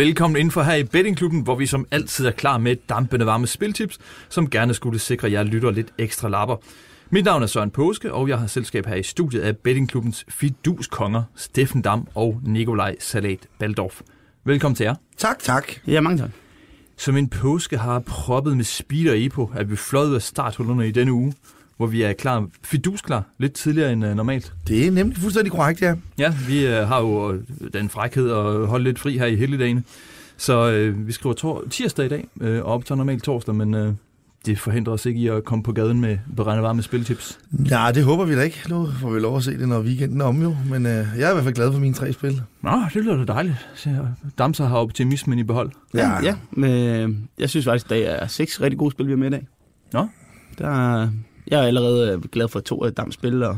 Velkommen ind for her i Bettingklubben, hvor vi som altid er klar med dampende varme spiltips, som gerne skulle sikre jer lytter lidt ekstra lapper. Mit navn er Søren Påske, og jeg har selskab her i studiet af Bettingklubbens fiduskonger, Steffen Dam og Nikolaj Salat Baldorf. Velkommen til jer. Tak, tak. Ja, mange tak. Som en påske har proppet med speed og epo, er vi fløjet af starthullerne i denne uge, hvor vi er klar, fidusklar, lidt tidligere end uh, normalt. Det er nemlig fuldstændig korrekt, ja. Ja, vi uh, har jo uh, den frækhed at holde lidt fri her i hele dagen. Så uh, vi skriver tor- tirsdag i dag, uh, og optager normalt torsdag, men uh, det forhindrer os ikke i at komme på gaden med beregnet varme spiltips. Nej, det håber vi da ikke. Nu får vi lov at se det, når weekenden er om jo. Men øh, jeg er i hvert fald glad for mine tre spil. Nå, det lyder da dejligt. Damser har optimismen i behold. Ja, ja. Men, øh, jeg synes faktisk, at der er seks rigtig gode spil, vi har med i dag. Nå. Der, er- jeg er allerede øh, glad for to af Dams spil, og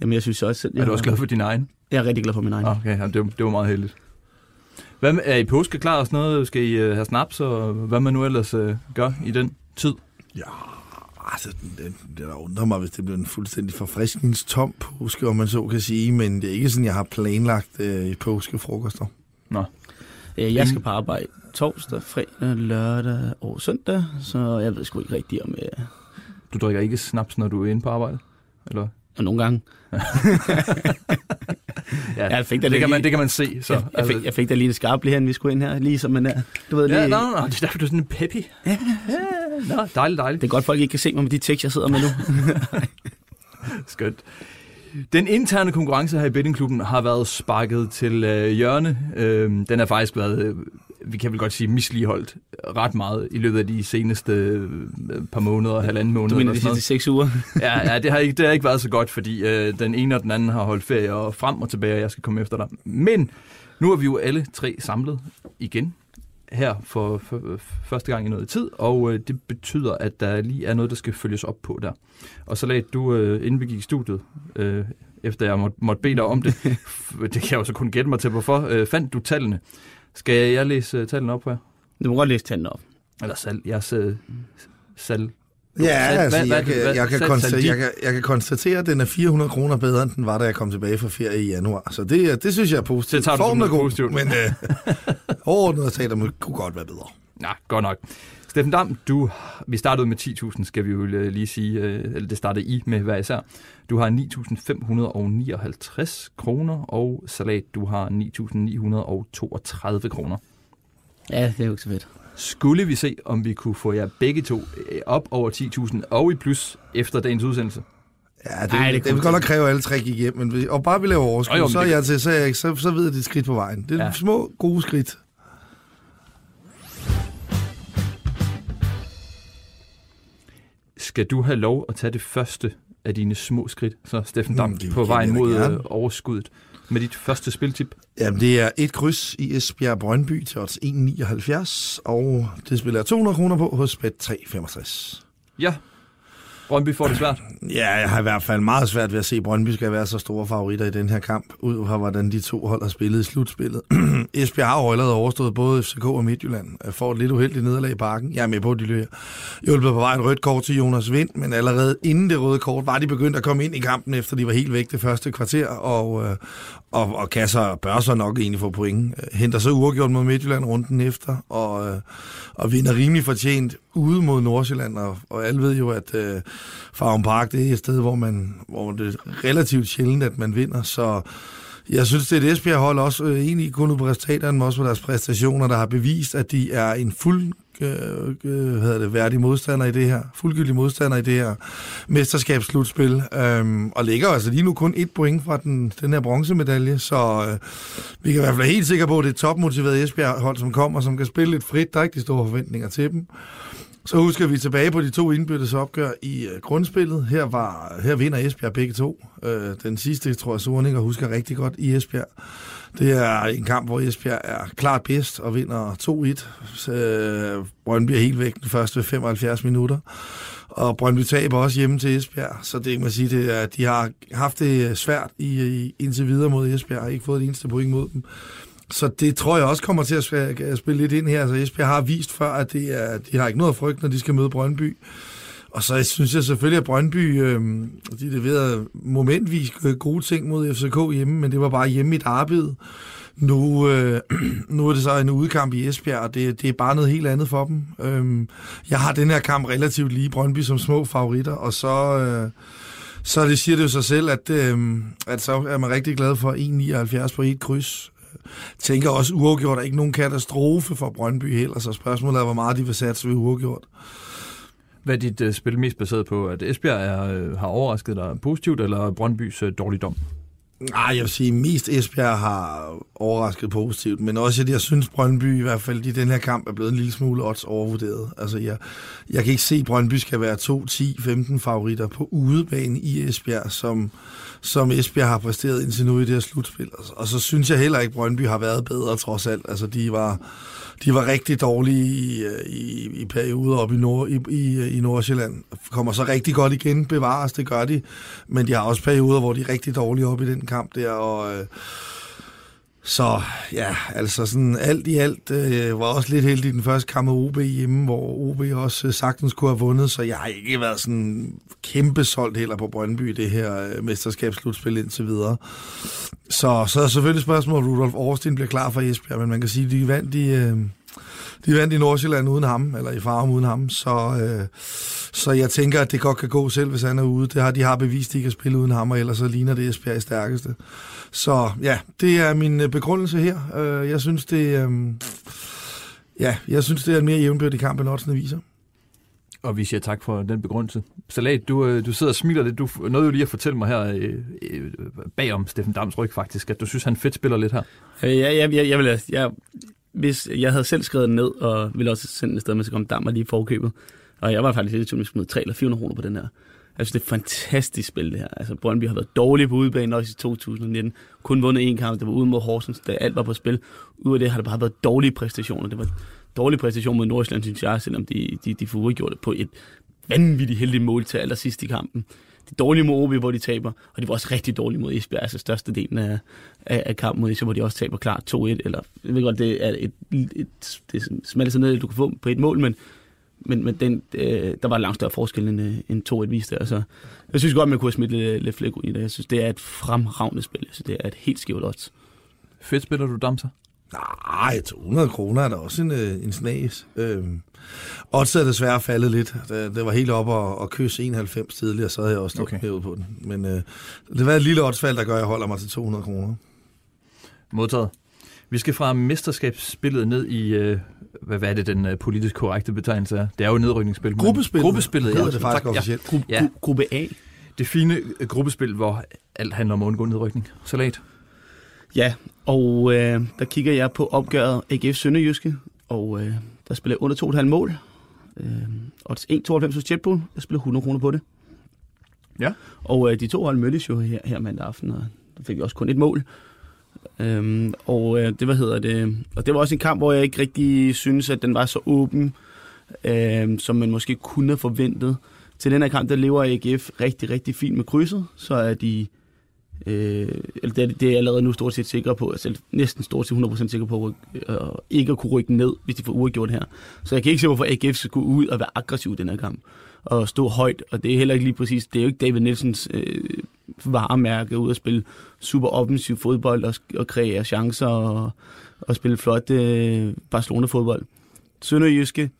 jamen, jeg synes også... Jeg, Er du også glad for din egen? Jeg er rigtig glad for min egen. Okay, jamen, det, var- det var meget heldigt. Hvad med, er I påske klar og sådan noget? Skal I uh, have snaps, og hvad man nu ellers uh, gør i den tid? Ja, altså, det, det der undrer mig, hvis det bliver en fuldstændig forfriskningstom påske, om man så kan sige. Men det er ikke sådan, jeg har planlagt øh, i påskefrokoster. Øh, Jeg skal på arbejde torsdag, fredag, lørdag og søndag, så jeg ved sgu ikke rigtigt om... Øh, Du drikker ikke snaps, når du er inde på arbejde? Eller? og nogle gange. Ja, Jeg fik det, lidt kan man, lige- det kan man se. Så, Jeg, jeg, fik, jeg fik da lige det skarpe lige her, vi skulle ind her, lige som man er. Du ved, lige, ja, nej, nej, det er derfor, du er sådan en peppy. Ja, Nå, dejligt, dejligt. Det er godt, folk ikke kan se mig med de tekster, jeg sidder med nu. Skønt. Den interne konkurrence her i bettingklubben har været sparket til øh, hjørne. Øh, den har faktisk været, øh, vi kan vel godt sige, misligeholdt ret meget i løbet af de seneste øh, par måneder, halvanden måned. Du mener de sidste seks uger? ja, ja det, har ikke, det har ikke været så godt, fordi øh, den ene og den anden har holdt ferie og frem og tilbage, og jeg skal komme efter dig. Men nu er vi jo alle tre samlet igen her for, for, for første gang i noget tid, og øh, det betyder, at der lige er noget, der skal følges op på der. Og så lagde du, øh, inden vi gik i studiet, øh, efter jeg måtte, måtte bede dig om det, det kan jeg jo så kun gætte mig til, hvorfor, øh, fandt du tallene. Skal jeg læse øh, tallene op for jer? Du må godt læse tallene op. Eller salg, jeres øh, salg. Ja, altså, jeg, kan, jeg, konstatere, jeg, jeg at den er 400 kroner bedre, end den var, da jeg kom tilbage fra ferie i januar. Så det, er- det synes jeg er positivt. Det tager du Formen er god, positivt. Men øh, overordnet det kunne godt være bedre. Nej, godt nok. Steffen Dam, du, vi startede med 10.000, skal vi jo øh, lige sige, øh, eller det startede I med hver især. Du har 9.559 kroner, og Salat, du har 9.932 kroner. Ja, det er jo ikke så fedt. Skulle vi se, om vi kunne få jer begge to øh, op over 10.000 og i plus efter dagens udsendelse? Ja, det, Ej, det det, vil godt nok kræve alle tre gik hjem, men hvis, og bare vi laver overskud, jo, så er det- jeg til, så, er jeg, så, så ved jeg, det er skridt på vejen. Det er ja. små, gode skridt. Skal du have lov at tage det første af dine små skridt, så Steffen Dam, Mm, på vejen mod gerne. øh, overskuddet med dit første spiltip? Jamen, det er et kryds i Esbjerg Brøndby til odds 1,79, og det spiller jeg 200 kroner på hos Bet 365. Ja, Brøndby får det svært. Ja, jeg har i hvert fald meget svært ved at se, at Brøndby skal være så store favoritter i den her kamp, ud fra hvordan de to hold har spillet i slutspillet. Esbjerg har jo allerede overstået både FCK og Midtjylland, øh, får et lidt uheldigt nederlag i parken. Jeg er med på, at de løber hjulpet på vej et rødt kort til Jonas Vind, men allerede inden det røde kort var de begyndt at komme ind i kampen, efter de var helt væk det første kvarter, og, øh, og, og Kasser bør så nok egentlig få point. Øh, henter så uafgjort mod Midtjylland runden efter, og, øh, og vinder rimelig fortjent ude mod Nordsjælland, og, og alle ved jo, at øh, Farum Park, det er et sted, hvor, man, hvor det er relativt sjældent, at man vinder, så jeg synes, det er et Esbjerg-hold også, øh, egentlig kun ud på resultaterne, men også på deres præstationer, der har bevist, at de er en fuld øh, øh, hvad det, værdig modstander i det her, fuldgyldig modstander i det her mesterskabsslutspil, øhm, og ligger altså lige nu kun et point fra den, den her bronzemedalje, så øh, vi kan i hvert fald være helt sikre på, at det er topmotiveret Esbjerg-hold, som kommer, som kan spille lidt frit. Der er ikke de store forventninger til dem. Så husker vi tilbage på de to indbyrdes opgør i øh, grundspillet. Her, var, her vinder Esbjerg begge to. Øh, den sidste, tror jeg, Sorninger husker rigtig godt i Esbjerg. Det er en kamp, hvor Esbjerg er klart bedst og vinder 2-1. Øh, Brøndby er helt væk den første 75 minutter. Og Brøndby taber også hjemme til Esbjerg, så det kan man sige, det er, at de har haft det svært i, i, indtil videre mod Esbjerg, har ikke fået det eneste point mod dem. Så det tror jeg også kommer til at spille lidt ind her. Altså Esbjerg har vist før, at det er, de har ikke noget at frygte, når de skal møde Brøndby. Og så synes jeg selvfølgelig, at Brøndby, øh, de leverede momentvis øh, gode ting mod FCK hjemme, men det var bare hjemme i et arbejde. Nu, øh, nu er det så en udekamp i Esbjerg, og det, det er bare noget helt andet for dem. Øh, jeg har den her kamp relativt lige Brøndby som små favoritter, og så, øh, så det siger det jo sig selv, at, øh, at så er man rigtig glad for 1,79 på et kryds. Tænker også, uafgjort er ikke nogen katastrofe for Brøndby heller, så spørgsmålet er, hvor meget de vil satse ved uafgjort. Hvad er dit uh, spil mest baseret på? At Esbjerg er, uh, har overrasket dig positivt, eller Brøndbys uh, dårligdom? Nej, jeg vil sige, mest Esbjerg har overrasket positivt, men også at jeg synes, Brøndby i hvert fald i den her kamp er blevet en lille smule odds overvurderet. Altså, jeg, jeg kan ikke se, at Brøndby skal være 2, 10, 15 favoritter på udebane i Esbjerg, som, som Esbjerg har præsteret indtil nu i det her slutspil. Og så synes jeg heller ikke, at Brøndby har været bedre trods alt. Altså, de var de var rigtig dårlige i, øh, i, i perioder op i, Nord, i, i, øh, i Nordsjælland. Kommer så rigtig godt igen, bevares, det gør de. Men de har også perioder, hvor de er rigtig dårlige op i den kamp der, og... Øh, så ja, altså sådan alt i alt øh, var også lidt heldig i den første kamp med OB hjemme, hvor OB også øh, sagtens kunne have vundet, så jeg har ikke været sådan kæmpe solgt heller på Brøndby, det her øh, mesterskabsslutspil indtil videre. Så, så er selvfølgelig spørgsmålet, om Rudolf Aarsten bliver klar for Esbjerg, men man kan sige, at de vandt i, øh, de vandt i Nordsjælland uden ham, eller i Farum uden ham, så, øh, så jeg tænker, at det godt kan gå selv, hvis han er ude. Det har, de har bevist, at de kan spille uden ham, og ellers så ligner det Esbjerg i stærkeste. Så ja, det er min øh, begrundelse her. Øh, jeg synes, det, øh, ja, jeg synes, det er en mere jævnbyrdig kamp, end oddsene viser. Og vi siger tak for den begrundelse. Salat, du, du sidder og smiler lidt. Du nåede jo lige at fortælle mig her øh, bagom Steffen Dams ryg faktisk, at du synes, han fedt spiller lidt her. Ja, jeg, jeg, jeg, vil, jeg, hvis jeg havde selv skrevet ned, og ville også sende et sted, med, så kom dammer lige i forkøbet. Og jeg var faktisk lidt i tvivl, om 3 eller 400 kroner på den her. Jeg synes, det er et fantastisk spil, det her. Altså, Brøndby har været dårlig på udebane også i 2019. Kun vundet én kamp, det var ude mod Horsens, da alt var på spil. Ud af det har det bare været dårlige præstationer. Det var dårlig præstation mod Nordsjælland, synes jeg, selvom de, de, de får gjort det på et vanvittigt heldigt mål til allersidst i kampen. De dårlige mod OB, hvor de taber, og de var også rigtig dårlige mod Esbjerg, altså størstedelen af, af, af kampen mod Esbjerg, hvor de også taber klart 2-1, eller jeg ved godt, det er et, et, et det smaller sig ned, du kan få på et mål, men men, men den, øh, der var langt større forskel end, øh, end 2-1 viste. Altså, jeg synes godt, man kunne have smidt lidt, lidt flere i det. Jeg synes, det er et fremragende spil. så det er et helt skævt odds. Fedt spiller du damser? Nej, 200 kroner er da også en, øh, en snas. Øhm, odds er desværre faldet lidt. Det, det var helt op og, og kysse 91 tidligere, så havde jeg også stået okay. på den. Men øh, det var et lille oddsfald, der gør, at jeg holder mig til 200 kroner. Modtaget. Vi skal fra mesterskabsspillet ned i, øh, hvad, hvad er det den øh, politisk korrekte betegnelse er? Det er jo nedrykningsspil. Gruppespillet. Gruppespillet, ja. Det er faktisk officielt. Ja. ja. Gruppe A. Det fine øh, gruppespil, hvor alt handler om at undgå nedrykning. Salat. Ja, og øh, der kigger jeg på opgøret AGF Sønderjyske, og øh, der spiller jeg under 2,5 mål. Øh, og 1,92 hos Jetpool, jeg spiller 100 kroner på det. Ja. Og øh, de to hold mødtes jo her, her mandag aften, og der fik vi også kun et mål. Øhm, og øh, det, hvad hedder det, og det var også en kamp, hvor jeg ikke rigtig synes, at den var så åben, øh, som man måske kunne have forventet. Til den her kamp, der lever AGF rigtig, rigtig fint med krydset, så er de Øh, eller det, det er allerede nu stort set sikker på, altså næsten stort set 100% sikker på, øh, ikke at kunne rykke ned, hvis de får uafgjort her. Så jeg kan ikke se, hvorfor AGF skal gå ud og være aggressiv i den her kamp, og stå højt, og det er heller ikke lige præcis, det er jo ikke David Nielsens øh, varemærke ud at spille super offensiv fodbold og, og kreere chancer og, og spille flot øh, Barcelona-fodbold. Sønderjyske,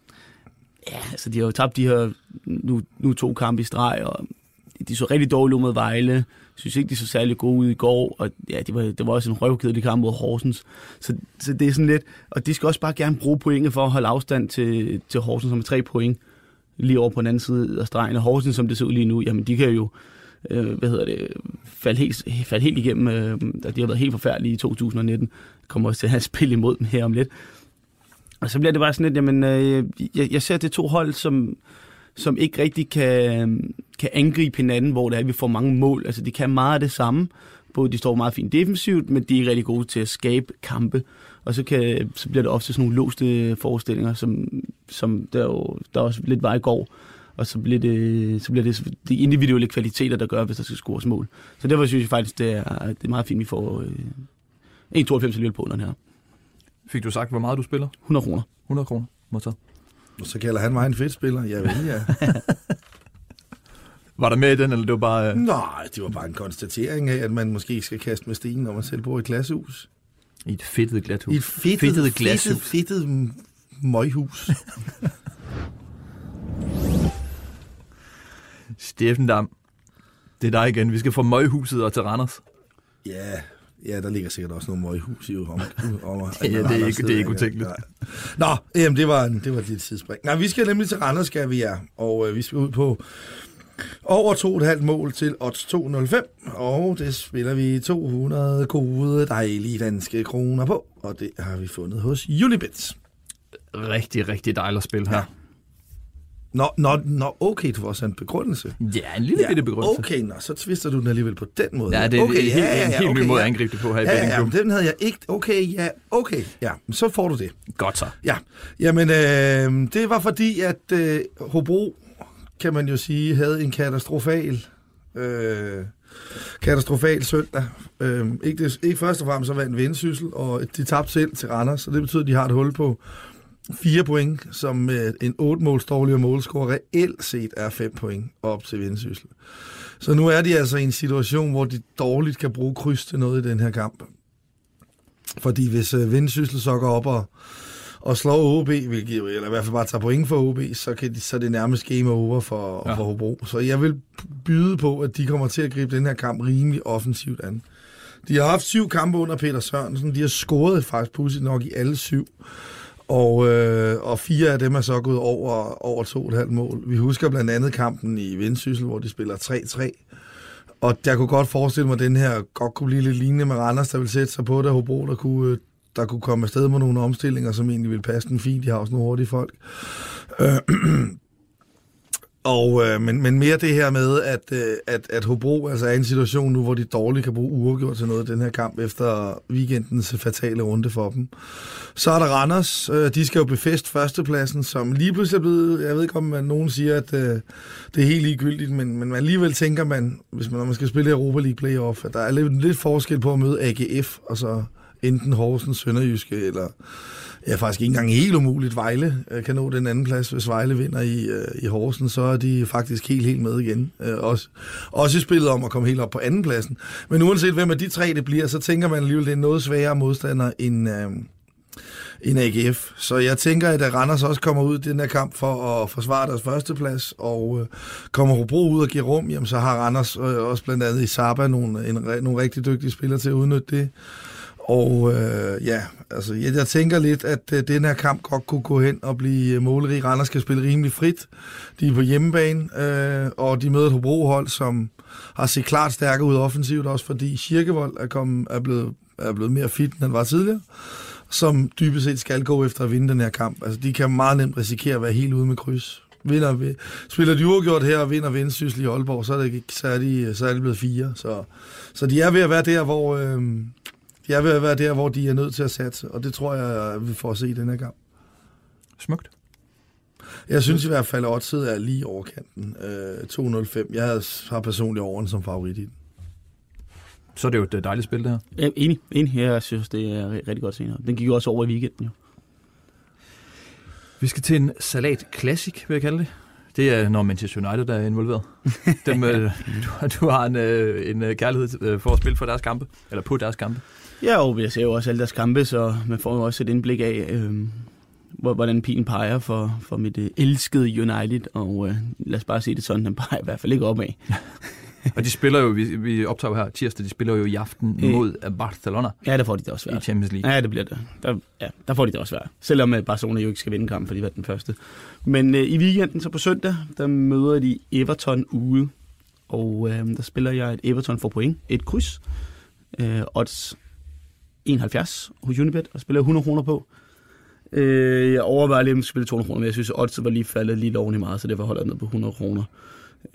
ja, altså de har jo tabt de her nu, nu to kampe i streg, og de så rigtig dårligt ud mod Vejle, synes ikke, de så særlig gode ud i går, og ja, det var, det var også en røvkedelig kamp mod Horsens. Så, så det er sådan lidt, og de skal også bare gerne bruge pointet for at holde afstand til, til Horsens, som er tre point lige over på den anden side af stregen. Og Horsens, som det ser ud lige nu, jamen de kan jo, øh, hvad hedder det, falde helt, falde helt igennem, øh, og de har været helt forfærdelige i 2019. Kommer også til at have spil imod dem her om lidt. Og så bliver det bare sådan lidt, jamen, øh, jeg, jeg ser det to hold, som, som ikke rigtig kan, kan angribe hinanden, hvor det er, vi får mange mål. Altså, de kan meget af det samme. Både de står meget fint defensivt, men de er ikke rigtig gode til at skabe kampe. Og så, kan, så bliver det ofte sådan nogle låste forestillinger, som, som der, jo, der også lidt vej går. Og så bliver, det, så bliver det de individuelle kvaliteter, der gør, hvis der skal scores mål. Så derfor synes jeg faktisk, det er, det er meget fint, at vi får øh, 1,92 alligevel på den her. Fik du sagt, hvor meget du spiller? 100 kroner. 100 kroner, modtaget. Og så kalder han mig en fedt spiller. Jeg ved, ja. var der med i den, eller det var bare... Uh... Nej, det var bare en konstatering af, at man måske skal kaste med stenen, når man selv bor i et klassehus. I et fedtet glathus. I et fedtet, Fedtet fedtet, glashus. fedtet, fedtet møghus. Steffen Dam, det er dig igen. Vi skal fra Møghuset og til Randers. ja, ja, der ligger sikkert også nogle møghus i om, om, Ja, det er ikke- det er ikke utænkeligt. Nå, jamen, det var, en- det var et lille tidsspring. Nej, vi skal nemlig til Randers, skal vi ja. Og øh, vi skal ud på over 2,5 mål til odds 2,05. Og det spiller vi 200 gode dejlige danske kroner på. Og det har vi fundet hos Unibet. Rigtig, rigtig dejligt at spille her. Nå, nå, nå, okay, du får også en begrundelse. Ja, en lille bitte begrundelse. Okay, nå, så twister du den alligevel på den måde. Ja, det er okay, en helt, en helt ny måde at angribe det på her i Ja, ja, ja, den havde jeg ikke. Okay, ja, okay. Ja, så får du det. Godt så. Ja, jamen øh, det var fordi, at øh, Hobro, kan man jo sige, havde en katastrofal, øh, katastrofal søndag. Øh, ikke, det, ikke først og fremmest så vandt Vendsyssel, og de tabte selv til Randers, så det betyder, at de har et hul på fire point, som med en 8 måls dårligere målscore reelt set er 5 point op til Vendsyssel. Så nu er de altså i en situation, hvor de dårligt kan bruge kryds til noget i den her kamp. Fordi hvis øh, Vendsyssel så går op og, og slår OB, hvilket, eller i hvert fald bare tager point for OB, så, kan de, så er det nærmest game over for, ja. for Hobro. Så jeg vil byde på, at de kommer til at gribe den her kamp rimelig offensivt an. De har haft syv kampe under Peter Sørensen. De har scoret faktisk pudsigt nok i alle syv. Og, øh, og fire af dem er så gået over, over to og et halvt mål. Vi husker blandt andet kampen i Vendsyssel, hvor de spiller 3-3. Og jeg kunne godt forestille mig, at den her godt kunne blive lidt lignende med Randers, der vil sætte sig på det, Hobro, der kunne, øh, der kunne komme afsted med nogle omstillinger, som egentlig ville passe den fint. De har også nogle hurtige folk. Øh, og, øh, men, men mere det her med, at, øh, at, at Hobro altså er i en situation nu, hvor de dårligt kan bruge uafgjort til noget i den her kamp efter weekendens fatale runde for dem. Så er der Randers. Øh, de skal jo befæste førstepladsen, som lige pludselig er blevet, jeg ved ikke om man, nogen siger, at øh, det er helt ligegyldigt, men, men alligevel tænker man, hvis man, når man skal spille Europa League playoff, at der er lidt, lidt forskel på at møde AGF, og så enten Horsens, Sønderjyske, eller ja, faktisk ikke engang helt umuligt. Vejle øh, kan nå den anden plads. Hvis Vejle vinder i, øh, i Horsens, så er de faktisk helt, helt med igen. Øh, også, også i spillet om at komme helt op på anden pladsen. Men uanset hvem af de tre det bliver, så tænker man alligevel, det er noget sværere modstander end, øh, end AGF. Så jeg tænker, at Randers også kommer ud i den her kamp for at forsvare deres førsteplads, og øh, kommer Hobro ud og giver rum, jamen så har Randers øh, også blandt andet i Saba nogle, en, nogle rigtig dygtige spillere til at udnytte det. Og øh, ja, altså jeg, jeg tænker lidt, at øh, den her kamp godt kunne gå hen og blive øh, målerig. Randers skal spille rimelig frit. De er på hjemmebane, øh, og de møder et Hobro-hold, som har set klart stærkere ud offensivt, også fordi Kirkevold er, kommet, er, blevet, er blevet mere fit, end han var tidligere som dybest set skal gå efter at vinde den her kamp. Altså, de kan meget nemt risikere at være helt ude med kryds. Vinder vi, spiller de uafgjort her og vinder Vendsyssel i Aalborg, så er, det, ikke- så, er de, så er de blevet fire. Så, så de er ved at være der, hvor... Øh, de er ved at være der, hvor de er nødt til at satse, og det tror jeg, vi får at se i den her kamp. Smukt. Jeg synes i hvert fald, at oddset er lige over kanten. Øh, 205. Jeg har personligt overen som favorit i den. Så er det jo et øh, dejligt spil, det her. Ja, enig, enig. Jeg synes, det er ri- rigtig godt senere. Den gik jo også over i weekenden, jo. Vi skal til en salat classic, vil jeg kalde det. Det er, når Manchester United er involveret. Dem, øh, du, du har en, øh, en kærlighed for at spille for deres kampe, eller på deres kampe. Ja, og jeg ser jo også alle deres kampe, så man får jo også et indblik af, øh, hvor- hvordan pilen peger for, for mit øh, elskede United. Og øh, lad os bare sige det sådan, den peger i hvert fald ikke opad. Og de spiller jo, vi, vi optager her tirsdag, de spiller jo i aften Øh. mod Barcelona Ja, der får de det også i svært. Champions League. Ja, det bliver det. Der, ja, der får de det også svært. Selvom øh, Barcelona jo ikke skal vinde kampen, for de var den første. Men øh, i weekenden, så på søndag, der møder de Everton ude. Og øh, der spiller jeg et Everton for point. Et kryds. Øh, odds 71 hos Unibet, og spiller 100 kroner på. Øh, jeg overvejer lige, om jeg spille 200 kroner, men jeg synes, at oddset var lige faldet lige lovligt meget, så derfor holder jeg ned på 100 kroner.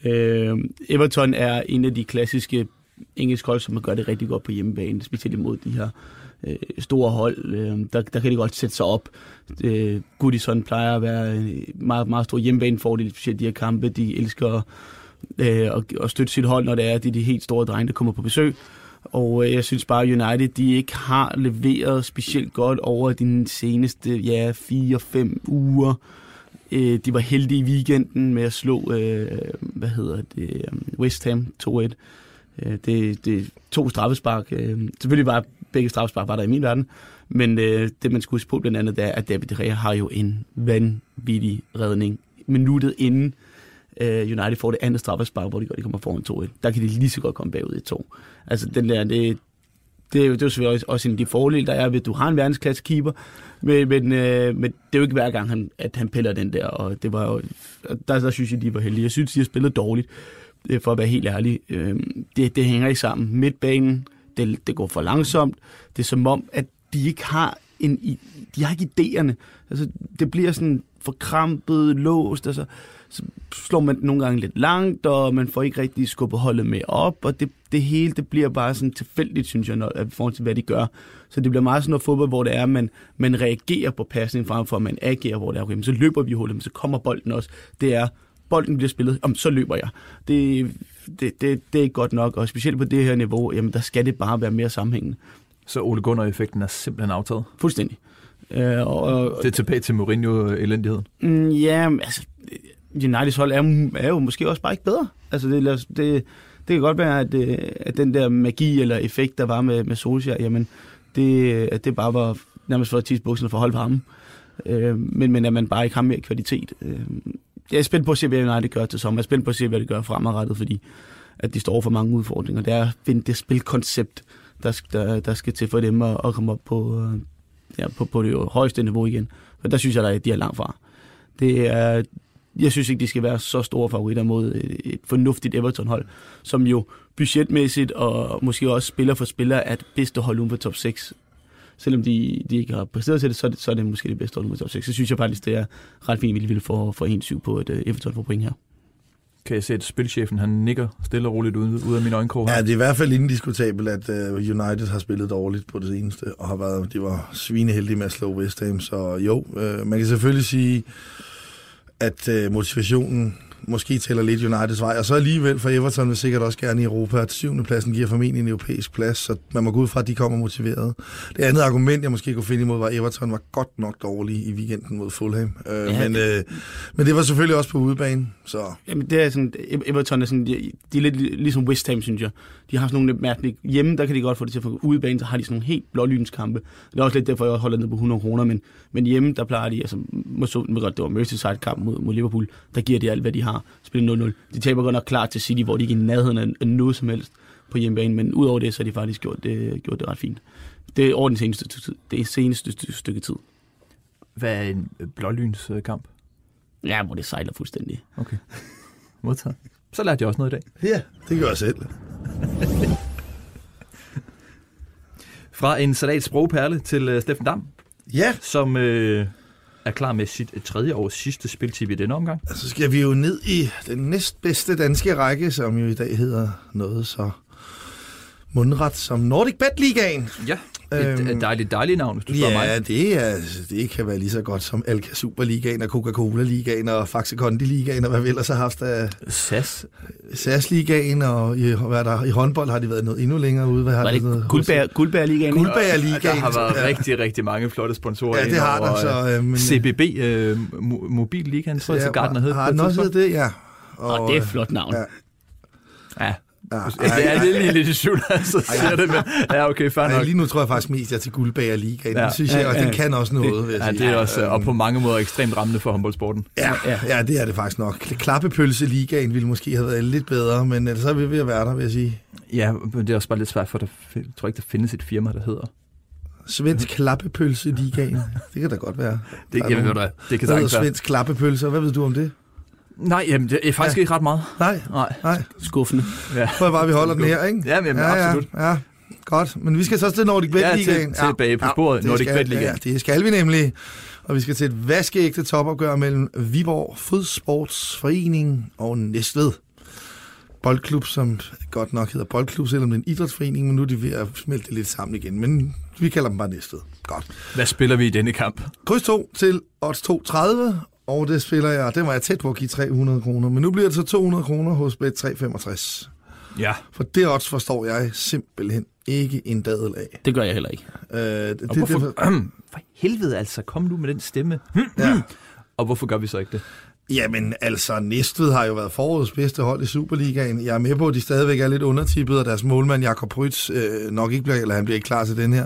Øh, Everton er en af de klassiske engelske hold, som gør det rigtig godt på hjemmebane, specielt imod de her øh, store hold. Øh, der, der kan de godt sætte sig op. Øh, Goodison plejer at være en meget, meget stor hjemmebanefordel, specielt de her kampe. De elsker øh, at, at støtte sit hold, når det er, det er de helt store drenge, der kommer på besøg. Og øh, jeg synes bare, at United de ikke har leveret specielt godt over de seneste ja, 4-5 uger. Øh, de var heldige i weekenden med at slå, øh, hvad hedder det, øh, West Ham 2-1. Øh, det, det to straffespark. Øh, selvfølgelig var begge straffespark var der i min verden. Men øh, det, man skulle huske på blandt andet, det er, at David De har jo en vanvittig redning. Minuttet inden øh, United får det andet straffespark, hvor de, de kommer foran 2-1. Der kan de lige så godt komme bagud i 2. Altså den der, det, det er jo, det er jo selvfølgelig også, også en af de fordele, der er ved, at du har en verdensklasse keeper, men, men, øh, men det er jo ikke hver gang, han, at han piller den der, og det var jo, der, der synes jeg, de var heldige. Jeg synes, de har spillet dårligt, øh, for at være helt ærlig. Øh, det, det hænger ikke sammen. Midtbanen, det, det går for langsomt. Det er som om, at de ikke har en, de har ikke idéerne. Altså, det bliver sådan forkrampet, låst, altså, så slår man nogle gange lidt langt, og man får ikke rigtig skubbet holdet med op, og det, det hele, det bliver bare sådan tilfældigt, synes jeg, når, i forhold til, hvad de gør. Så det bliver meget sådan noget fodbold, hvor det er, at man, man reagerer på pasningen, frem for at man agerer, hvor det er, okay, men så løber vi hullet, men så kommer bolden også. Det er, bolden bliver spillet, om så løber jeg. Det, det, det, det er ikke godt nok, og specielt på det her niveau, jamen der skal det bare være mere sammenhængende. Så Ole Gunnar-effekten er simpelthen aftaget? Fuldstændig. Øh, og, og, det er tilbage til Mourinho-elendigheden? Mm, ja, altså, Uniteds hold er, er jo måske også bare ikke bedre. Altså, det, det, det kan godt være, at, øh, at den der magi eller effekt, der var med, med Solskjaer, jamen, det, at det bare var nærmest for at tisse bukserne for at holde ham. Øh, men, men at man bare ikke har mere kvalitet. Øh, jeg er spændt på at se, hvad United gør til sommer. Jeg er spændt på at se, hvad det gør fremadrettet, fordi at de står for mange udfordringer. Det er at finde det spilkoncept, der, der, der skal til for dem at, at komme op på, øh, ja, på, på det højeste niveau igen. For der synes jeg, at de er langt fra. Det er, jeg synes ikke, de skal være så store favoritter mod et, et fornuftigt Everton-hold, som jo budgetmæssigt og måske også spiller for spiller er det bedste hold uden for top 6. Selvom de, de ikke har præsteret til det så, er det, så er det måske det bedste hold uden for top 6. Så synes jeg faktisk, det er ret fint, at vi ville få, få 1-7 på et uh, Everton for point her kan jeg se, at spilchefen han nikker stille og roligt ud, ud af min øjenkrog her. Ja, det er i hvert fald indiskutabelt, at uh, United har spillet dårligt på det seneste, og har været, de var svineheldige med at slå West Ham, så jo, uh, man kan selvfølgelig sige, at øh, motivationen måske tæller lidt Uniteds vej. Og så alligevel, for Everton vil sikkert også gerne i Europa, at syvende pladsen giver formentlig en europæisk plads, så man må gå ud fra, at de kommer motiveret. Det andet argument, jeg måske kunne finde imod, var, at Everton var godt nok dårlig i weekenden mod Fulham. Øh, ja, men, det... Øh, men det var selvfølgelig også på udebane. Så. Jamen, det er sådan, Everton er sådan, de, de er lidt ligesom West Ham, synes jeg. De har sådan nogle lidt mærkelige... Hjemme, der kan de godt få det til at få udebane, så har de sådan nogle helt blålynskampe. Det er også lidt derfor, jeg holder ned på 100 kroner, men, men hjemme, der plejer de, altså, måske, godt, det var Merseyside-kamp mod, mod Liverpool, der giver de alt, hvad de har spille 0-0. De taber godt nok klart til City, hvor de ikke er i nærheden af noget som helst på hjemmebane, men udover det, så har de faktisk gjort det, gjort det ret fint. Det er over den seneste, tid, det seneste stykke tid. Hvad er en blålynskamp? Ja, hvor det sejler fuldstændig. Okay. Modtaget. Så lærte jeg også noget i dag. Ja, det gør jeg selv. Fra en salat sprogperle til uh, Steffen Dam. Ja. Som uh, er klar med sit tredje års sidste spiltip i denne omgang. Så skal vi jo ned i den næstbedste danske række, som jo i dag hedder noget så mundret som Nordic Bet Ligaen. Ja, et øhm, dejligt, dejligt navn, hvis du spørger ja, mig. Ja, det, er, det kan være lige så godt som Alka Superligaen og Coca-Cola Ligaen og Faxe Kondi Ligaen og hvad vi ellers har haft af... SAS. SAS Ligaen og i, hvad der, i håndbold har de været noget endnu længere ude. Hvad har var det, det Guldbær, Guldbær Ligaen? Guldbær Ligaen. Der har været ja. rigtig, rigtig mange flotte sponsorer. Ja, det har der. Så, øh, men, CBB øh, Mobil Ligaen, tror jeg, så Gardner hed. Har den også det, ja. Og, og det er et flot navn. Ja. Ja, Ja, ja, det er lige lidt i tvivl, så siger det, men ja, okay, fair nok. Lige nu tror jeg faktisk mest, jeg er til guldbager ligaen. Ja. Den synes jeg, og den kan også noget, jeg ja, det er også, og på mange måder ekstremt rammende for håndboldsporten. Ja, ja, ja, det er det faktisk nok. Klappepølse ligaen ville måske have været lidt bedre, men så er vi ved at være der, vil jeg sige. Ja, men det er også bare lidt svært, for der, jeg tror ikke, der findes et firma, der hedder Svensk klappepølse ligaen. Det kan da godt være. Det, jamen, nogle, det kan sagtens være. Svensk klappepølse, hvad ved du om det? Nej, jamen, det er faktisk ja. ikke ret meget. Nej, nej. nej. Skuffende. Ja. Prøv bare, vi holder den her, ikke? Ja, men, ja, absolut. Ja, ja. Godt, men vi skal så til Nordic Bet Ligaen. Ja, til, tilbage på sporet, ja, Nordic Bet Ligaen. Ja, det skal vi nemlig. Og vi skal til et vaskeægte topopgør mellem Viborg Fodsportsforening og Næstved. Boldklub, som godt nok hedder Boldklub, selvom det er en idrætsforening, men nu er de ved at smelte lidt sammen igen. Men vi kalder dem bare Næstved. Godt. Hvad spiller vi i denne kamp? Kryds 2 til odds 230, og det spiller jeg, det var jeg tæt på at give 300 kroner, men nu bliver det så 200 kroner hos Bet 365. Ja. For det odds forstår jeg simpelthen ikke en dadel af. Det gør jeg heller ikke. Øh, det, det, hvorfor, det, for helvede altså, kom nu med den stemme. ja. Og hvorfor gør vi så ikke det? Jamen, altså, Næstved har jo været forårets bedste hold i Superligaen. Jeg er med på, at de stadigvæk er lidt undertippet, og deres målmand, Jakob Prytz, øh, nok ikke bliver, eller han bliver ikke klar til den her.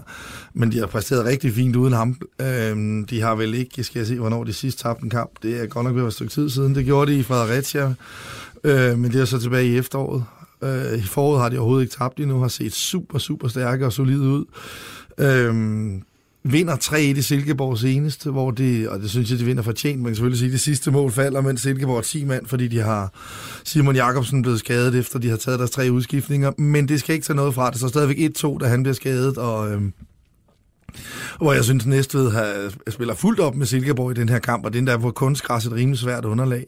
Men de har præsteret rigtig fint uden ham. Øh, de har vel ikke, skal jeg se, hvornår de sidst tabte en kamp. Det er godt nok ved et stykke tid siden. Det gjorde de i Fredericia, øh, men det er så tilbage i efteråret. Øh, I foråret har de overhovedet ikke tabt endnu, har set super, super stærke og solide ud. Øh, vinder 3-1 i Silkeborg senest, hvor det, og det synes jeg, de vinder fortjent. Man kan selvfølgelig sige, at det sidste mål falder, men Silkeborg er 10 mand, fordi de har Simon Jakobsen blevet skadet, efter de har taget deres tre udskiftninger. Men det skal ikke tage noget fra det, så stadigvæk 1-2, da han bliver skadet, og... Øhm, hvor jeg synes, Næstved har, spiller fuldt op med Silkeborg i den her kamp, og den der på kunstgræs et rimelig svært underlag.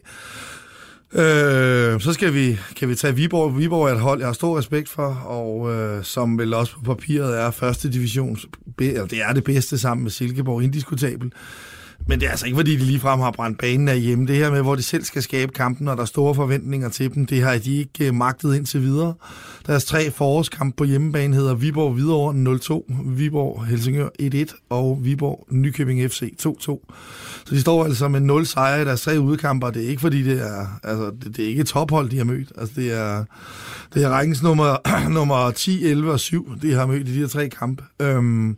Øh, så skal vi, kan vi tage Viborg. Viborg er et hold, jeg har stor respekt for, og øh, som vel også på papiret er første divisions, eller det er det bedste sammen med Silkeborg, indiskutabel. Men det er altså ikke, fordi de ligefrem har brændt banen af hjemme. Det her med, hvor de selv skal skabe kampen, og der er store forventninger til dem, det har de ikke øh, magtet indtil videre. Deres tre forårskamp på hjemmebane hedder Viborg Hvidovre 0-2, Viborg Helsingør 1-1 og Viborg Nykøbing FC 2-2. Så de står altså med 0 sejre i deres tre udkamper. Det er ikke, fordi det er, altså, det, det er ikke et tophold, de har mødt. Altså, det er, det er rækkens nummer, nummer 10, 11 og 7, de har mødt i de her tre kampe. Øhm,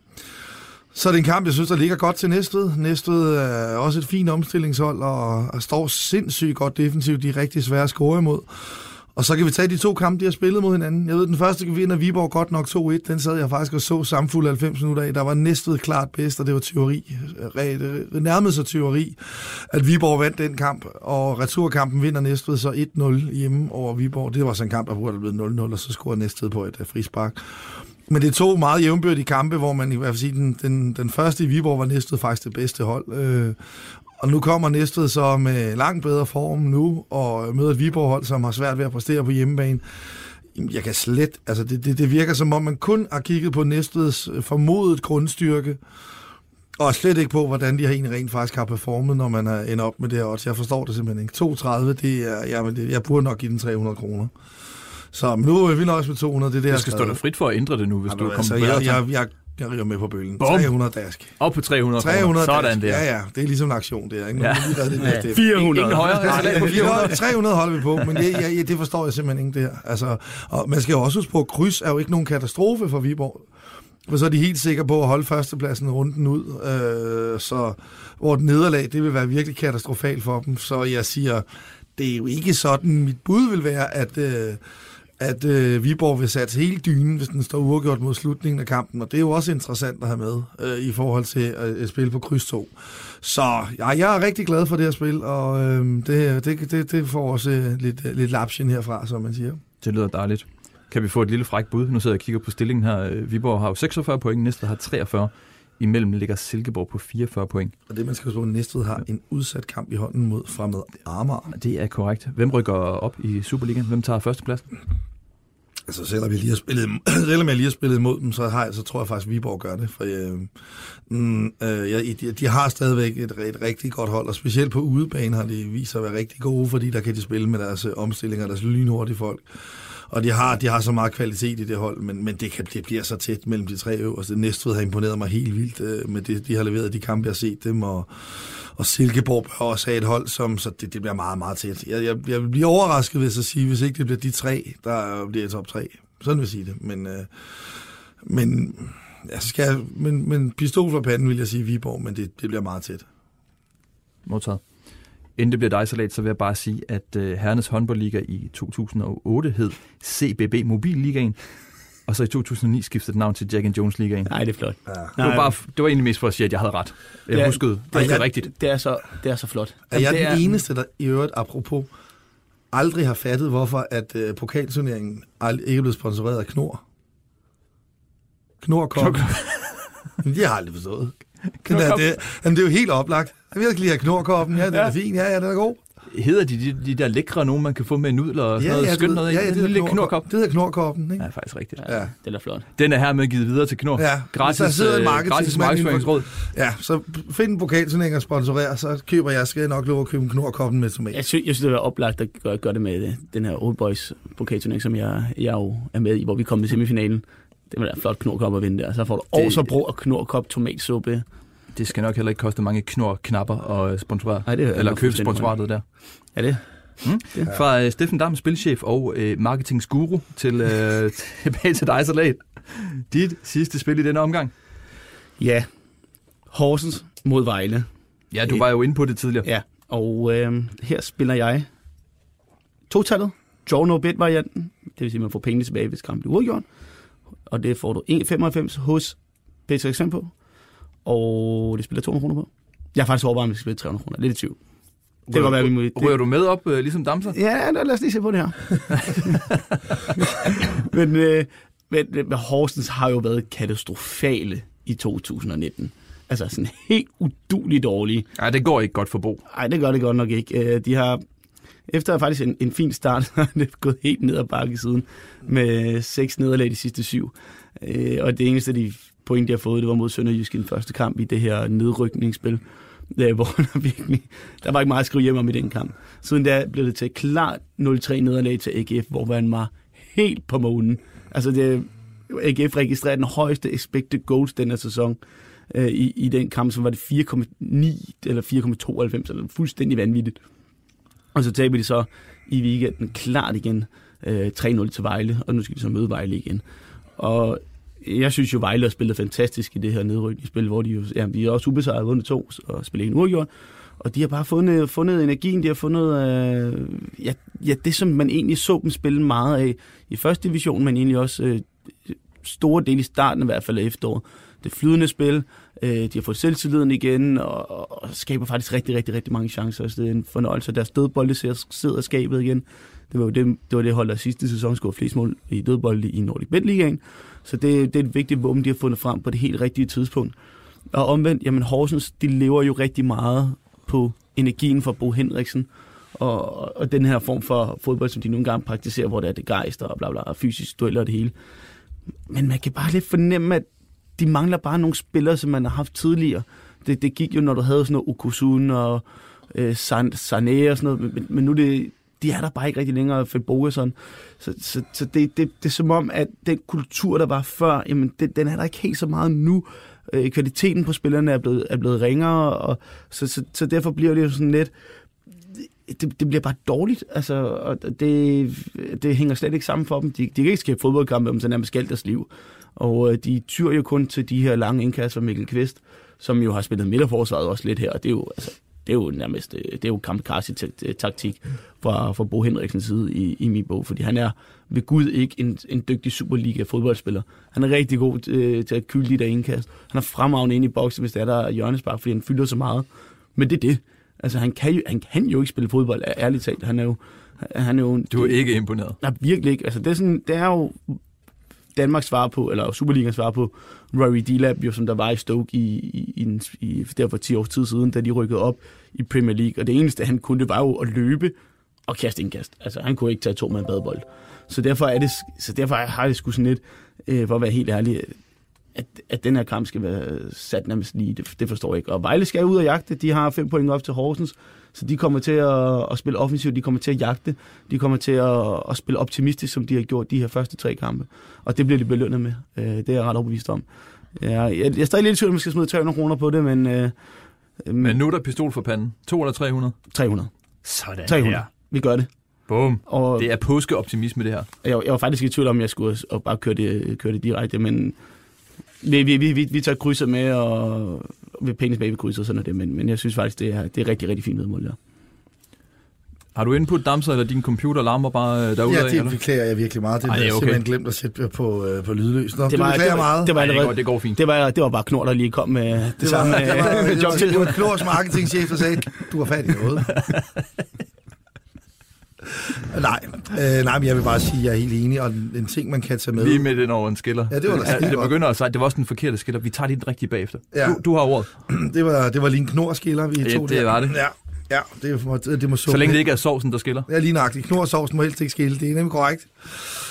så er en kamp, jeg synes, der ligger godt til Næstved. Næstved er også et fint omstillingshold, og, og står sindssygt godt defensivt. De er rigtig svære at score imod. Og så kan vi tage de to kampe, de har spillet mod hinanden. Jeg ved, den første kan vinder Viborg godt nok 2-1. Den sad jeg faktisk og så samfuld 90 minutter af. Der var næstved klart bedst, og det var teori. Det nærmede sig teori, at Viborg vandt den kamp. Og returkampen vinder Næstved så 1-0 hjemme over Viborg. Det var så en kamp, der burde have blevet 0-0, og så scorede Næstved på et øh, frispark. Men det er to meget jævnbørdige kampe, hvor man i hvert fald sige, den, den, den første i Viborg var Næstved faktisk det bedste hold. Øh, og nu kommer Næstved så med langt bedre form nu, og møder et Viborg-hold, som har svært ved at præstere på hjemmebane. Jeg kan slet, altså det, det, det virker som om, man kun har kigget på Næstveds formodet grundstyrke, og slet ikke på, hvordan de egentlig rent faktisk har performet, når man er endt op med det her odds. Jeg forstår det simpelthen ikke. 2,30, det er, jamen, det, jeg burde nok give den 300 kroner. Så men nu er vi også med 200, det er det, jeg skal stå dig frit for at ændre det nu, hvis Jamen, du kommer altså, jeg, jeg, jeg, jeg river med på bølgen. Bum. 300 dask. Op på 300 300 Sådan dask. der. Ja, ja. Det er ligesom en aktion, det er. Ikke? Ja. Det ja. 400. Ingen højere. Ja, på 400. 300 holder vi på, men det, ja, det forstår jeg simpelthen ikke, det her. Altså, og man skal jo også huske på, at kryds er jo ikke nogen katastrofe for Viborg. For så er de helt sikre på at holde førstepladsen runden ud. Øh, så hvor et nederlag, det vil være virkelig katastrofalt for dem. Så jeg siger, det er jo ikke sådan, mit bud vil være, at... Øh, at øh, Viborg vil sætte hele dynen, hvis den står uafgjort mod slutningen af kampen, og det er jo også interessant at have med øh, i forhold til at, at spille på kryds 2. Så ja, jeg er rigtig glad for det her spil, og øh, det, det, det, det får også øh, lidt, lidt lapsjen herfra, som man siger. Det lyder dejligt. Kan vi få et lille frækt bud? Nu sidder jeg og kigger på stillingen her. Viborg har jo 46 point, næste har 43. Imellem ligger Silkeborg på 44 point. Og det, man skal huske på, Næstved har en udsat kamp i hånden mod fremad Amager. Det er korrekt. Hvem rykker op i Superligaen? Hvem tager førstepladsen? Altså, selvom jeg lige har spillet, selvom jeg lige har spillet imod dem, så, har jeg, så tror jeg faktisk, at Viborg gør det. For øh, mm, øh, de, de har stadigvæk et, et rigtig godt hold, og specielt på udebane har de vist sig at være rigtig gode, fordi der kan de spille med deres øh, omstillinger, deres lynhurtige folk. Og de har, de har så meget kvalitet i det hold, men, men det, kan, det bliver så tæt mellem de tre øverste. Næstved har imponeret mig helt vildt øh, med det, de har leveret de kampe, jeg har set dem, og, og Silkeborg bør også have et hold, som, så det, det bliver meget, meget tæt. Jeg, jeg, jeg bliver overrasket, hvis jeg sige, hvis ikke det bliver de tre, der bliver i top tre. Sådan vil jeg sige det. Men, øh, men, altså skal jeg, men, men pistol for panden vil jeg sige Viborg, men det, det bliver meget tæt. Modtaget. Inden det bliver dig, Salat, så vil jeg bare sige, at øh, Hernes håndboldliga i 2008 hed CBB Mobilligaen, og så i 2009 skiftede navn til Jack and Jones Ligaen. Nej, det er flot. Ja. Det, var bare, det var egentlig mest for at sige, at jeg havde ret. Jeg ja, huskede, det, det er rigtigt. Det er så, det er så flot. Er jeg det er den eneste, der i øvrigt, apropos, aldrig har fattet, hvorfor at uh, pokalturneringen ikke er blevet sponsoreret af Knor? Knor kom. det har aldrig forstået. Det, er, det, jamen, det er jo helt oplagt. Jeg vil lige have knorkoppen. Ja, den ja. er fin. Ja, ja, den er god. Hedder de, de de der lækre nogen, man kan få med nudler og sådan ja, noget ja, skønt noget? Ja, ja, det, det hedder knorkop. Det hedder knorkoppen, ikke? Ja, faktisk rigtigt. Ja, ja. Det er flot. Den er her med givet videre til Knor. Ja, gratis, så sidder en øh, marketing, gratis markedsføringsråd. Ja, så find en pokalturnering og sponsorer, så køber jeg, skal jeg nok lov at købe en knorkoppen med tomat. Jeg synes, jeg synes det er oplagt at gøre, gøre det med den her Old Boys pokalturnering, som jeg, jeg jo er med i, hvor vi kom i semifinalen. Det var da flot knorkop at vinde der. Så får du det... også brug af knorkop tomatsuppe Det skal nok heller ikke koste mange knor knapper og sponsorere, Nej, det er eller købe sponsoratet der. Er det? Fra øh, Steffen Dam, spilchef og øh, marketingsguru, til øh, tilbage til dig, Salat. Dit sidste spil i denne omgang. Ja. Horsens mod Vejle. Ja, du var jo inde på det tidligere. Ja, og øh, her spiller jeg totallet, draw no bet varianten, det vil sige, at man får pengene tilbage, hvis kampen bliver uafgjort, og det får du 1,95 hos PTXM på, og det spiller 200 kroner på. Jeg har faktisk overvejet, om vi skal spille 300 kroner, lidt i tvivl. Det kan godt være, vi må... Det, Rører du med op, øh, ligesom Damser? Ja, lad os lige se på det her. men, øh, men, men Horsens har jo været katastrofale i 2019. Altså sådan helt uduligt dårlige. Nej, det går ikke godt for Bo. Nej, det gør det godt nok ikke. Øh, De har, efter faktisk en, en fin start, har det gået helt ned ad bakke siden, med seks nederlag de sidste syv. Øh, Og det eneste de point, de har fået, det var mod Sønderjysk i den første kamp i det her nedrykningsspil, øh, hvor der virkelig, der var ikke meget at skrive hjem om i den kamp. Siden da blev det til klart 0-3 nederlag til AGF, hvor man var helt på månen. Altså det, AGF registrerede den højeste expected goals den her sæson øh, i, i den kamp, som var det 4,9 eller 4,92, eller altså fuldstændig vanvittigt. Og så taber de så i weekenden klart igen øh, 3-0 til Vejle, og nu skal de så møde Vejle igen. Og jeg synes jo, Vejle har spillet fantastisk i det her nedrykningsspil, hvor de jo, ja, de er også ubesejret, vundet to, og spillet en uafgjort. Og de har bare fundet, fundet energien, de har fundet øh, ja, ja, det, som man egentlig så dem spille meget af i første division, men egentlig også øh, store del i starten i hvert fald af efteråret. Det flydende spil, øh, de har fået selvtilliden igen, og, og skaber faktisk rigtig, rigtig, rigtig mange chancer. Så det er en fornøjelse. Deres dødbolde ser- sidder skabet igen. Det var jo det, det, var det hold, der sidste sæson scorede flest mål i dødbolde i Nordic Bet Ligaen. Så det, det er et vigtigt våben, de har fundet frem på det helt rigtige tidspunkt. Og omvendt, jamen Horsens, de lever jo rigtig meget på energien fra Bo Henriksen, og, og den her form for fodbold, som de nogle gange praktiserer, hvor der er det gejster og bla bla, og fysisk dueller og det hele. Men man kan bare lidt fornemme, at de mangler bare nogle spillere, som man har haft tidligere. Det, det gik jo, når du havde sådan noget Okusun og øh, San, Sané og sådan noget, men, men nu det, de er der bare ikke rigtig længere, Feboga sådan. Så, så, så det, det, det er som om, at den kultur, der var før, jamen, det, den er der ikke helt så meget nu. Øh, kvaliteten på spillerne er blevet, er blevet ringere, og så, så, så derfor bliver det jo sådan lidt, det, det bliver bare dårligt, altså, og det, det hænger slet ikke sammen for dem. De, de kan ikke skabe fodboldkampe om så nærmest skal deres liv. Og øh, de tyr jo kun til de her lange indkast fra Mikkel Kvist, som jo har spillet midterforsvaret også lidt her, og det er jo, altså, det er jo nærmest øh, det er jo kamikaze-taktik fra, fra Bo Henriksens side i, i min bog, fordi han er ved Gud ikke en, en dygtig Superliga-fodboldspiller. Han er rigtig god øh, til at kylde de der indkast. Han er fremragende ind i boksen, hvis det er der hjørnespark, fordi han fylder så meget. Men det er det. Altså, han kan jo, han kan jo ikke spille fodbold, ærligt talt. Han er jo... Han er jo en, Du er ikke imponeret. Nej, virkelig ikke. Altså, det, er sådan, det er jo Danmarks svar på, eller Superligas svar på Rory Delap, jo, som der var i Stoke i, i, i, i, der for 10 års tid siden, da de rykkede op i Premier League. Og det eneste, han kunne, det var jo at løbe og kaste indkast. Altså, han kunne ikke tage to med en badebold. Så derfor, er det, så derfor har det sgu sådan lidt, øh, for at være helt ærlig, at, at den her kamp skal være sat nærmest lige, det, det forstår jeg ikke. Og Vejle skal ud og jagte, de har fem point op til Horsens, så de kommer til at, at spille offensivt, de kommer til at jagte, de kommer til at, at spille optimistisk, som de har gjort de her første tre kampe. Og det bliver de belønnet med, øh, det er jeg ret overbevist om. Ja, jeg, jeg er stadig lidt i tvivl, om jeg skal smide 300 kroner på det, men, øh, Men nu er der pistol for panden. 2 eller 300? 300. Sådan 300. Vi gør det. Bum. Og Det er påskeoptimisme, det her. jeg, jeg var faktisk i tvivl om, jeg skulle og bare køre det, køre det direkte, men vi, vi, vi, vi, vi tager krydset med, og vi penge tilbage ved krydset og sådan er det, men, men jeg synes faktisk, det er, det er rigtig, rigtig fint vedmål, ja. Har du input damser, eller din computer larmer bare øh, derude? Ja, af, det eller? beklager jeg virkelig meget. Det Ej, jeg okay. simpelthen glemt at sætte på, øh, på lydløs. Nå, det, det var- beklager det var- meget. det var Ej, det, går, det går fint. Det var, det var bare Knor, der lige kom med det, det var, samme det var, det var, job til. det var Knors marketingchef, der sagde, du har fat i noget. nej, øh, nej, men jeg vil bare sige, at jeg er helt enig, og en, ting, man kan tage med. Lige med den over en skiller. Ja, det var da skide det begynder at sige, det var også den forkerte skiller. Vi tager lige den rigtige bagefter. Ja. Du, du har ordet. Det var, det var lige en knorskiller, vi Ja, tog det der. var det. Ja, ja det, må, det, det må så. Så længe det ikke er sovsen, der skiller. Ja, lige nøjagtigt. Knorsovsen må helst ikke skille. Det er nemlig korrekt.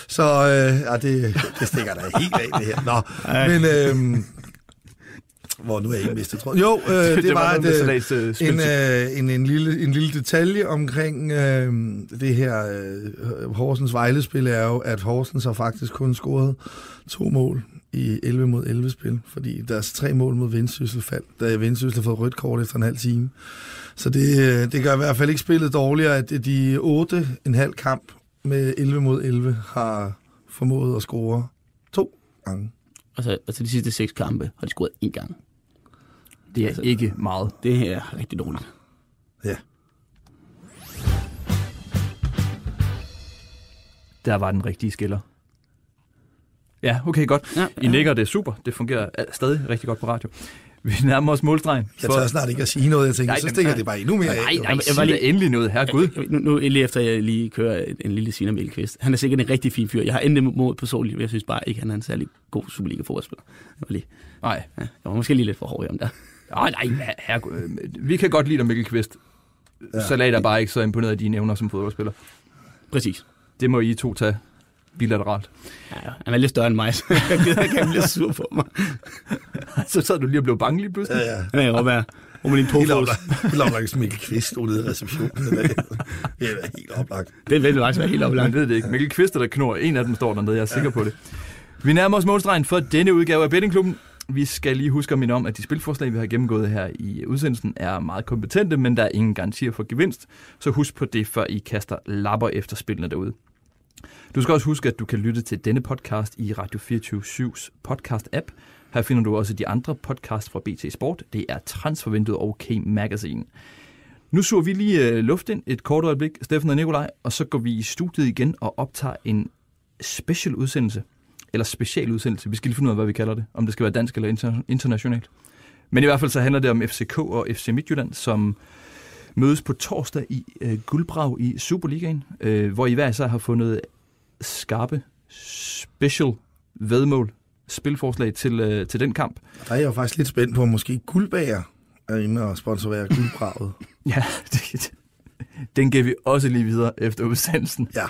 Så øh, ja, det, det stikker da helt af, det her. Nå, Ej. men, øh, hvor nu er jeg ikke mistet tråden. Jo, øh, det, det var, med et, salats, øh, en, øh, en, en, lille, en lille detalje omkring øh, det her øh, Horsens Vejle-spil er jo, at Horsens har faktisk kun scoret to mål i 11 mod 11 spil, fordi deres tre mål mod Vendsyssel faldt, da Vendsyssel har fået rødt kort efter en halv time. Så det, øh, det gør i hvert fald ikke spillet dårligere, at de 8,5 kamp med 11 mod 11 har formået at score to gange. Altså, altså de sidste seks kampe har de scoret én gang. Det er altså- ikke meget. Det er rigtig dårligt. Ja. Der var den rigtige skiller. Ja, okay, godt. Ja, I nikker, det er super. Det fungerer stadig rigtig godt på radio. Vi nærmer os målstregen. Jeg tør snart ikke at sige noget, jeg tænker, Nej, så stikker det bare endnu mere Nej, af. nej, Jeg nej, var lige- endelig noget. Herre Gud. Nu, nu lige efter jeg lige kører en lille Sina Melqvist. Han er sikkert en rigtig fin fyr. Jeg har endelig mod personligt, men jeg synes bare ikke, han er en særlig god Superliga-fodboldspiller. Lige, Nej, ja, jeg var måske lige lidt for hård i ham der. nej, nej, herre Gud. Vi kan godt lide dig, Mikkel Kvist. Ja. Salat er bare ikke så imponeret af dine evner som fodboldspiller. Præcis. Det må I to tage bilateralt. Ja, han er lidt større end mig, så jeg gider ikke, han bliver sur på mig. så sad du lige og blev bange lige pludselig. Ja, ja. Han er jo op ad hvor man en Helt pofos. oplagt. Helt oplagt som Mikkel Kvist stod nede i receptionen. Det er helt oplagt. Det vil faktisk være helt Man oplagt. ved det ikke. Mikkel Kvist der knor. En af dem står dernede, jeg er sikker på det. Vi nærmer os målstregen for denne udgave af Bettingklubben. Vi skal lige huske at minde om, at de spilforslag, vi har gennemgået her i udsendelsen, er meget kompetente, men der er ingen garantier for gevinst. Så husk på det, før I kaster lapper efter spillene derude. Du skal også huske, at du kan lytte til denne podcast i Radio 24-7's podcast-app. Her finder du også de andre podcasts fra BT Sport. Det er Transfervinduet og K-Magazine. Nu så vi lige øh, luft ind et kort øjeblik, Steffen og Nikolaj, og så går vi i studiet igen og optager en special udsendelse. Eller special udsendelse. Vi skal lige finde ud af, hvad vi kalder det. Om det skal være dansk eller inter- internationalt. Men i hvert fald så handler det om FCK og FC Midtjylland, som mødes på torsdag i øh, Guldbrav i Superligaen, øh, hvor I hver især har fundet skarpe special vedmål spilforslag til, øh, til den kamp. Der er jeg jo faktisk lidt spændt på, om måske Guldbager er inde og sponsorere Guldbraget. Ja, det, den giver vi også lige videre efter udsendelsen. Ja.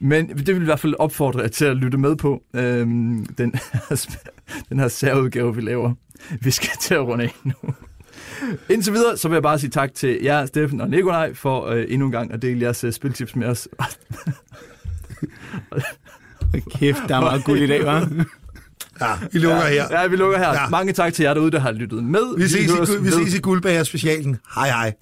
Men det vil i hvert fald opfordre jer til at lytte med på øhm, den, her, den her særudgave, vi laver. Vi skal til at runde af nu. Indtil videre, så vil jeg bare sige tak til jer, Steffen og Nikolaj, for øh, endnu en gang at dele jeres øh, spiltips med os. Kæft, der er meget guld i dag, hva'? Ja, vi lukker her. Ja, vi lukker her. Ja. Mange tak til jer derude, der har lyttet med. Vi ses, høres i, vi ses i Guldbager specialen. Hej hej.